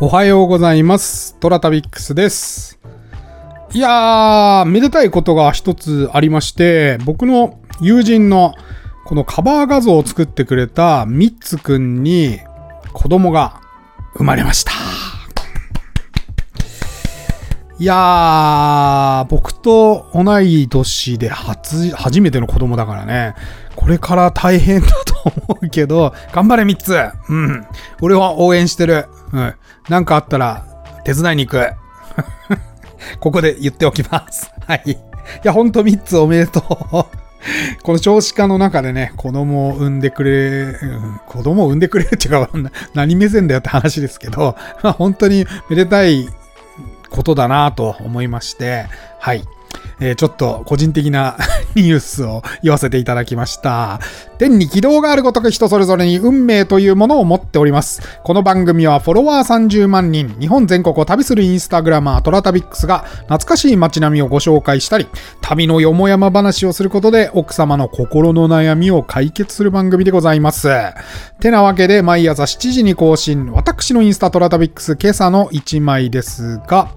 おはようございます。トラタビックスです。いやー、めでたいことが一つありまして、僕の友人のこのカバー画像を作ってくれたミッツくんに子供が生まれました。いやー、僕と同い年で初、初めての子供だからね。これから大変だと思うけど、頑張れ3つうん。俺は応援してる。うん。なんかあったら、手伝いに行く。ここで言っておきます。はい。いや、ほんと3つおめでとう。この少子化の中でね、子供を産んでくれ、うん子供を産んでくれるっていうか、何目線だよって話ですけど、まあ本当にめでたいことだなと思いまして、はい。えーちょっと個人的な ニュースを言わせていただきました。天に軌道があるごとく人それぞれに運命というものを持っております。この番組はフォロワー30万人、日本全国を旅するインスタグラマートラタビックスが懐かしい街並みをご紹介したり、旅のよもやま話をすることで奥様の心の悩みを解決する番組でございます。てなわけで毎朝7時に更新、私のインスタトラタビックス今朝の1枚ですが、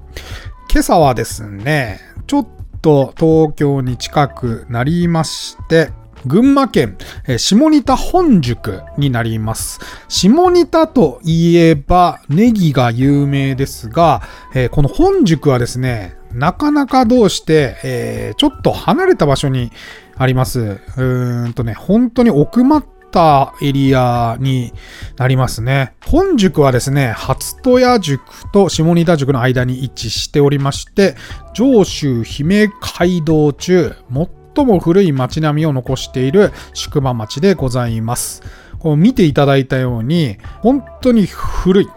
今朝はですね、ちょっとと東京に近くなりまして、群馬県え下仁田本宿になります。下仁田といえばネギが有名ですが、えこの本宿はですね、なかなかどうして、えちょっと離れた場所にあります。うーんとね、本当に奥まったエリアになりますね。本宿はですね、初戸谷宿と下仁田宿の間に位置しておりまして、上州姫街道中、最も古い町並みを残している宿場町でございます。こう見ていただいたように、本当に古い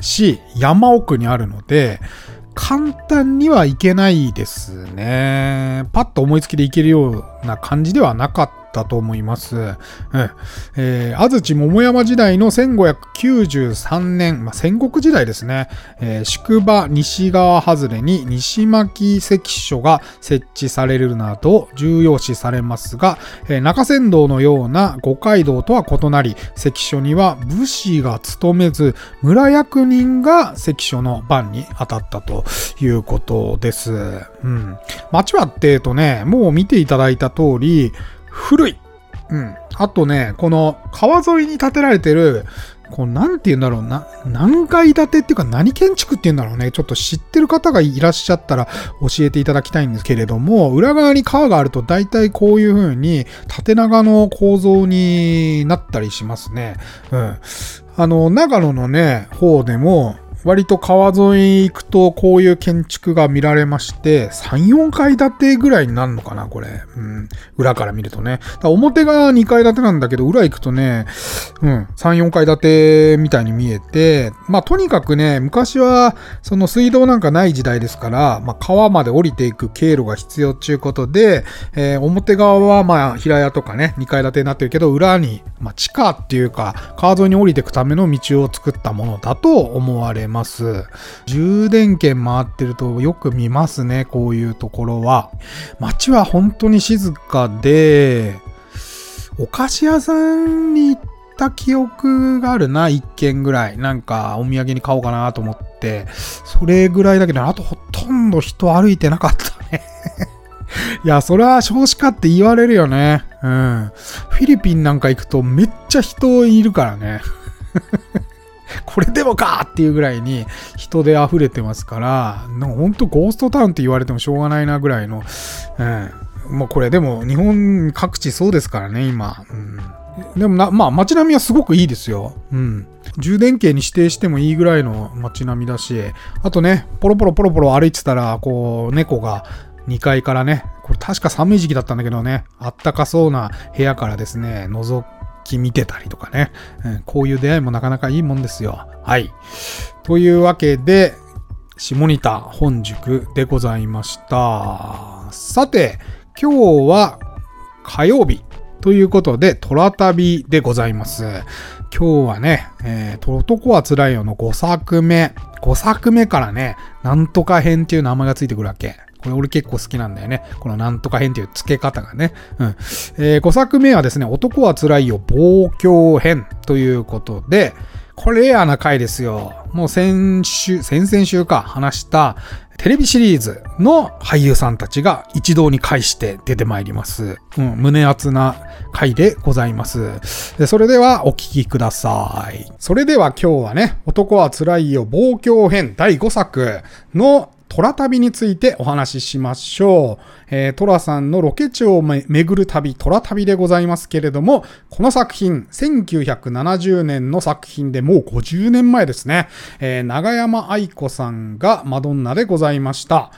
し、山奥にあるので、簡単には行けないですね。パッと思いつきで行けるような感じではなかったと思います。うん。えー、安土桃山時代の1593年、まあ、戦国時代ですね。えー宿場西側外れに西巻関所が設置されるなど重要視されますが、えー中山道のような五街道とは異なり、関所には武士が務めず、村役人が関所の番に当たったということです。うん。町はっていうとね、もう見ていただいた通り、古い。うん。あとね、この川沿いに建てられてる、こう、なんて言うんだろうな、何階建てっていうか何建築って言うんだろうね。ちょっと知ってる方がいらっしゃったら教えていただきたいんですけれども、裏側に川があると大体こういう風に縦長の構造になったりしますね。うん。あの、長野のね、方でも、割と川沿い行くとこういう建築が見られまして、3、4階建てぐらいになるのかな、これ。うん。裏から見るとね。だ表が2階建てなんだけど、裏行くとね、うん、3、4階建てみたいに見えて、まあとにかくね、昔はその水道なんかない時代ですから、まあ川まで降りていく経路が必要っていうことで、えー表側はまあ平屋とかね、2階建てになってるけど、裏に、まあ地下っていうか、川沿いに降りていくための道を作ったものだと思われます。ます充電券回ってるとよく見ますね、こういうところは。街は本当に静かで、お菓子屋さんに行った記憶があるな、一軒ぐらい。なんか、お土産に買おうかなと思って。それぐらいだけど、あとほとんど人歩いてなかったね。いや、それは少子化って言われるよね。うん。フィリピンなんか行くとめっちゃ人いるからね。これでもかっていうぐらいに人で溢れてますから、なんかほんとゴーストタウンって言われてもしょうがないなぐらいの、うん。もうこれでも日本各地そうですからね、今。うん、でもな、まあ街並みはすごくいいですよ。うん。充電系に指定してもいいぐらいの街並みだし、あとね、ポロポロポロポロ歩いてたら、こう、猫が2階からね、これ確か寒い時期だったんだけどね、あったかそうな部屋からですね、覗き見てたりとかね、うんこういう出会いもなかなかいいもんですよ。はい。というわけで、下仁田本宿でございました。さて、今日は火曜日ということで、虎旅でございます。今日はね、えー、男は辛いよの5作目。5作目からね、なんとか編っていう名前がついてくるわけ。これ俺結構好きなんだよね。このなんとか編っていう付け方がね。うん。えー、5作目はですね、男は辛いよ、望郷編ということで、これレアな回ですよ。もう先週、先々週か話したテレビシリーズの俳優さんたちが一堂に会して出てまいります。うん、胸熱な回でございます。それではお聴きください。それでは今日はね、男は辛いよ望郷編第5作の虎旅についてお話ししましょう。えー、虎さんのロケ地を巡る旅、虎旅でございますけれども、この作品、1970年の作品でもう50年前ですね。えー、長山愛子さんがマドンナでございました。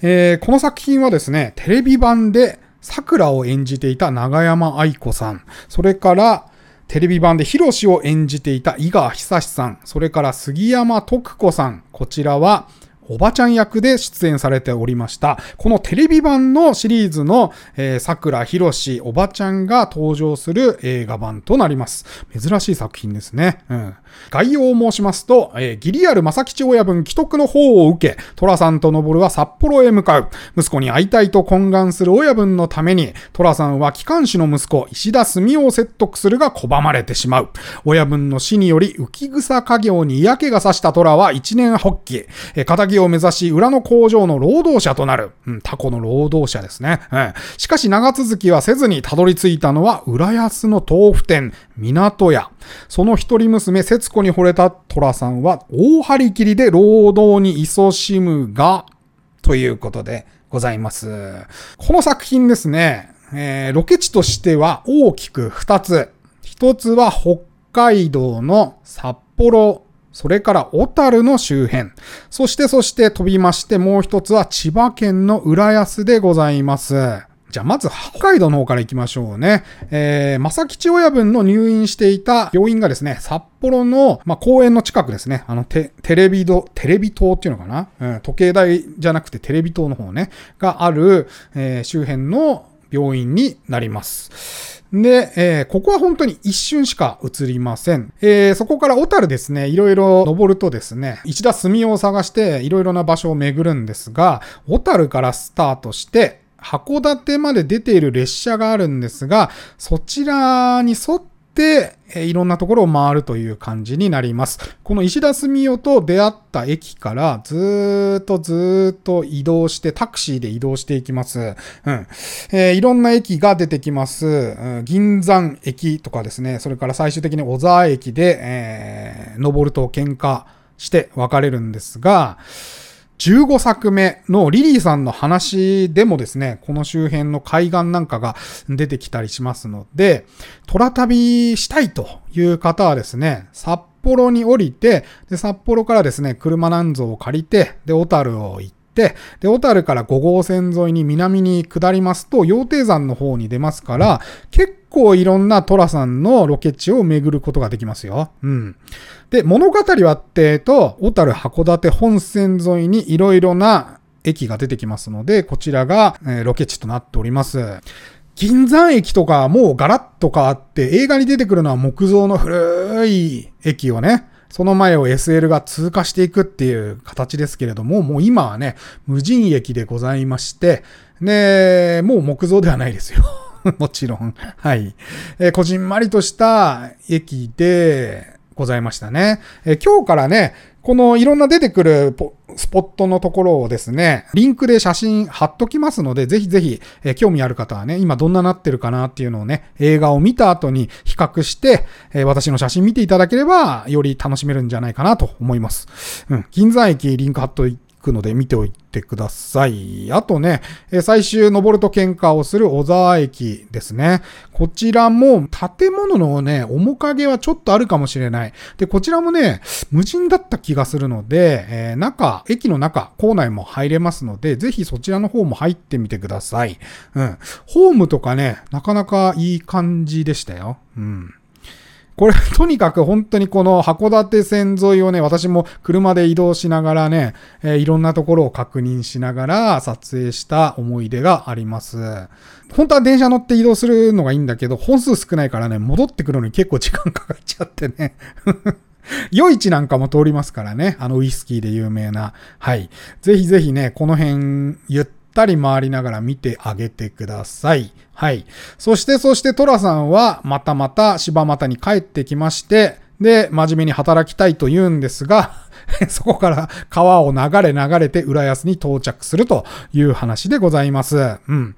えー、この作品はですね、テレビ版で桜を演じていた長山愛子さん、それから、テレビ版でヒロシを演じていた井川久志さん、それから杉山徳子さん、こちらは、おばちゃん役で出演されておりました。このテレビ版のシリーズの、えー、桜ひろしおばちゃんが登場する映画版となります。珍しい作品ですね。うん。概要を申しますと、えー、ギリアル正吉親分既得の方を受け、虎さんと登は札幌へ向かう。息子に会いたいと懇願する親分のために、虎さんは機関士の息子、石田澄夫を説得するが拒まれてしまう。親分の死により浮草家業に嫌気がさした虎は一年発起。えー、仇を目指し、裏の工場の労働者となる。うん、タコの労働者ですね。うん、しかし長続きはせずにたどり着いたのは、浦安の豆腐店、港屋。その一人娘、節子に惚れた虎さんは、大張り切りで労働に勤しむが、ということでございます。この作品ですね、えー、ロケ地としては大きく二つ。一つは北海道の札幌それから小樽の周辺。そしてそして飛びましてもう一つは千葉県の浦安でございます。じゃあまず北海道の方から行きましょうね。えー、正吉親分の入院していた病院がですね、札幌の、まあ、公園の近くですね、あのテ、テレビド、テレビ塔っていうのかな、うん、時計台じゃなくてテレビ塔の方ね、がある、えー、周辺の病院になります。で、えー、ここは本当に一瞬しか映りません。えー、そこから小樽ですね、いろいろ登るとですね、一田住を探していろいろな場所を巡るんですが、小樽からスタートして、函館まで出ている列車があるんですが、そちらに沿って、えいろんなところを回るという感じになります。この石田住代と出会った駅からずっとずっと移動してタクシーで移動していきます。うん。えー、いろんな駅が出てきます。うん、銀山駅とかですね、それから最終的に小沢駅で、えー、登ると喧嘩して別れるんですが、15作目のリリーさんの話でもですね、この周辺の海岸なんかが出てきたりしますので、虎旅したいという方はですね、札幌に降りて、で、札幌からですね、車なんぞを借りて、で、小樽を行って、で、小樽から5号線沿いに南に下りますと、羊蹄山の方に出ますから、結構いろんなトラさんのロケ地を巡ることができますよ。うん。で、物語はってと、小樽函館本線沿いにいろいろな駅が出てきますので、こちらが、えー、ロケ地となっております。銀山駅とかもうガラッと変わって、映画に出てくるのは木造の古い駅をね、その前を SL が通過していくっていう形ですけれども、もう今はね、無人駅でございまして、ね、もう木造ではないですよ。もちろん。はい。えー、こじんまりとした駅でございましたね。えー、今日からね、このいろんな出てくるスポットのところをですね、リンクで写真貼っときますので、ぜひぜひ、えー、興味ある方はね、今どんななってるかなっていうのをね、映画を見た後に比較して、えー、私の写真見ていただければ、より楽しめるんじゃないかなと思います。うん。銀座駅リンク貼っといくので見ておいてください。あとね、最終登ると喧嘩をする小沢駅ですね。こちらも建物のね、面影はちょっとあるかもしれない。で、こちらもね、無人だった気がするので、えー、中、駅の中、構内も入れますので、ぜひそちらの方も入ってみてください。うん。ホームとかね、なかなかいい感じでしたよ。うん。これ、とにかく本当にこの函館線沿いをね、私も車で移動しながらね、えー、いろんなところを確認しながら撮影した思い出があります。本当は電車乗って移動するのがいいんだけど、本数少ないからね、戻ってくるのに結構時間かかっちゃってね。夜市なんかも通りますからね。あのウイスキーで有名な。はい。ぜひぜひね、この辺、ゆったり回りながら見てあげてください。はい。そして、そしてトラさんはまたまた柴又に帰ってきまして、で、真面目に働きたいと言うんですが、そこから川を流れ流れて浦安に到着するという話でございます。うん。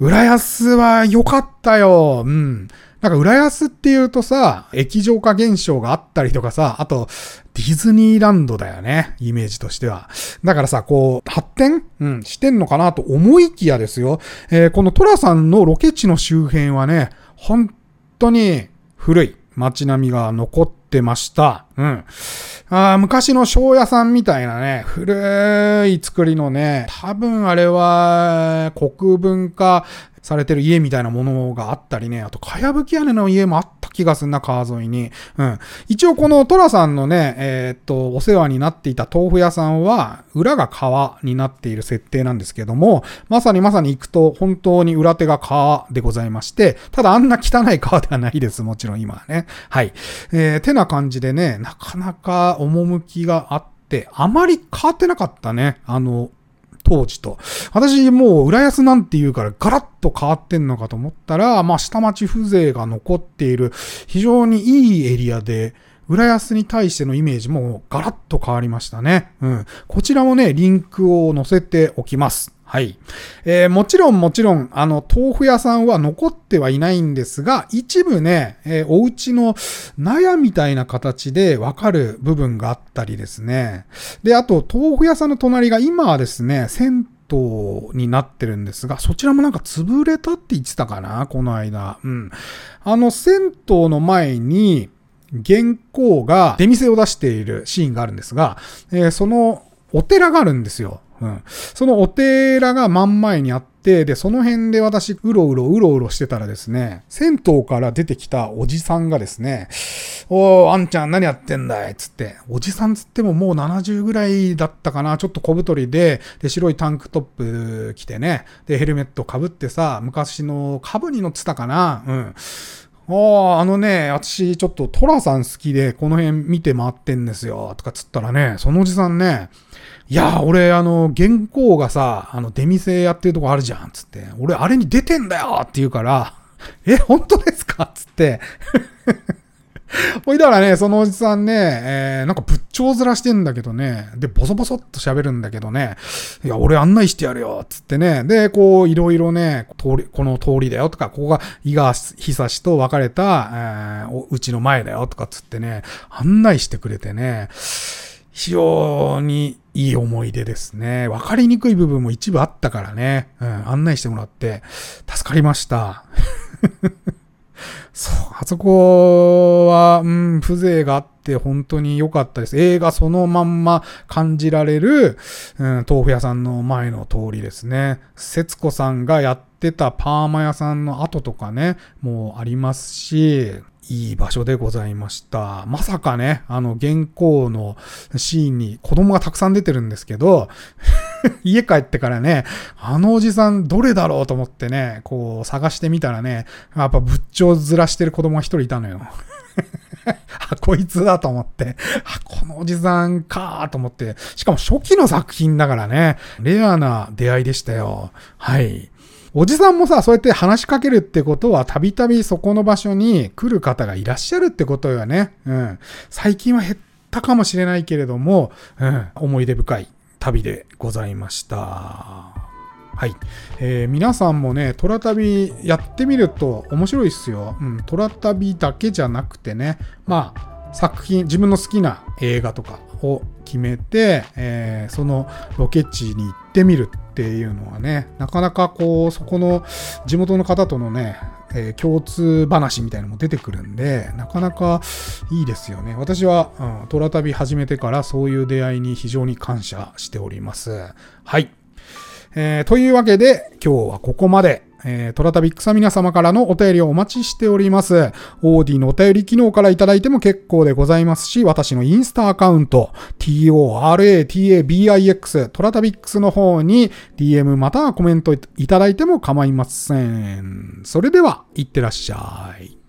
浦安は良かったよ。うん。なんか浦安っていうとさ、液状化現象があったりとかさ、あと、ディズニーランドだよね。イメージとしては。だからさ、こう、発展？うん、してんのかなと思いきやですよ。えー、このトラさんのロケ地の周辺はね、本当に古い街並みが残ってました。うん。あ昔の庄屋さんみたいなね、古い作りのね、多分あれは国文化されてる家みたいなものがあったりね、あと、かやぶき屋根の家もあった気がすんな、川沿いに。うん。一応このトラさんのね、えー、っと、お世話になっていた豆腐屋さんは、裏が川になっている設定なんですけども、まさにまさに行くと本当に裏手が川でございまして、ただあんな汚い川ではないです、もちろん今はね。はい。えー、てな感じでね、なかなか趣があって、あまり変わってなかったね。あの、当時と。私もう浦安なんて言うからガラッと変わってんのかと思ったら、まあ下町風情が残っている非常にいいエリアで、浦安に対してのイメージもガラッと変わりましたね。うん。こちらもね、リンクを載せておきます。はい。えー、もちろんもちろん、あの、豆腐屋さんは残ってはいないんですが、一部ね、えー、お家の納屋みたいな形でわかる部分があったりですね。で、あと、豆腐屋さんの隣が今はですね、銭湯になってるんですが、そちらもなんか潰れたって言ってたかなこの間。うん。あの、銭湯の前に、原稿が出店を出しているシーンがあるんですが、えー、そのお寺があるんですよ。うん。そのお寺が真ん前にあって、で、その辺で私、うろうろうろうろしてたらですね、銭湯から出てきたおじさんがですね、おー、あんちゃん何やってんだい？つって、おじさんつってももう70ぐらいだったかな、ちょっと小太りで、で、白いタンクトップ着てね、で、ヘルメット被ってさ、昔の株に乗ってたかな、うん。ああ、あのね、私ちょっとトラさん好きでこの辺見て回ってんですよ、とかつったらね、そのおじさんね、いや、俺、あの、原稿がさ、あの、出店やってるとこあるじゃん、つって。俺、あれに出てんだよって言うから、え、本当ですか？つって。ほいだらね、そのおじさんね、えー、なんか仏頂面してんだけどね、で、ボソボソっと喋るんだけどね、いや、俺案内してやるよ、つってね、で、こう、いろいろね、通り、この通りだよとか、ここが伊賀久志と別れた、えー、うちの前だよとかつってね、案内してくれてね、非常にいい思い出ですね。わかりにくい部分も一部あったからね。うん、案内してもらって助かりました。そう、あそこは、うん、風情があって本当に良かったです。映画そのまんま感じられる、うん、豆腐屋さんの前の通りですね。節子さんがやってたパーマ屋さんの後とかね、もうありますし、いい場所でございました。まさかね、あの原稿のシーンに子供がたくさん出てるんですけど、家帰ってからね、あのおじさんどれだろうと思ってね、こう探してみたらね、やっぱ仏頂面してる子供が一人いたのよ。あ、こいつだと思って、あ、このおじさんかと思って、しかも初期の作品だからね、レアな出会いでしたよ。はい。おじさんもさ、そうやって話しかけるってことは、たびたびそこの場所に来る方がいらっしゃるってことよね。うん。最近は減ったかもしれないけれども、うん。思い出深い旅でございました。はい。えー、皆さんもね、トラ旅やってみると面白いっすよ。うん。トラ旅だけじゃなくてね、まあ、作品、自分の好きな映画とかを決めて、えー、そのロケ地に行っててみるっていうのはね、なかなかこう、そこの地元の方とのね、えー、共通話みたいなのも出てくるんで、なかなかいいですよね。私は、うん、虎旅始めてからそういう出会いに非常に感謝しております。はい。えー、というわけで、今日はここまで。えー、トラタビックさ皆様からのお便りをお待ちしております。オーディのお便り機能からいただいても結構でございますし、私のインスタアカウント、toratabix、トラタビックスの方に DM またはコメントいただいても構いません。それでは、いってらっしゃい。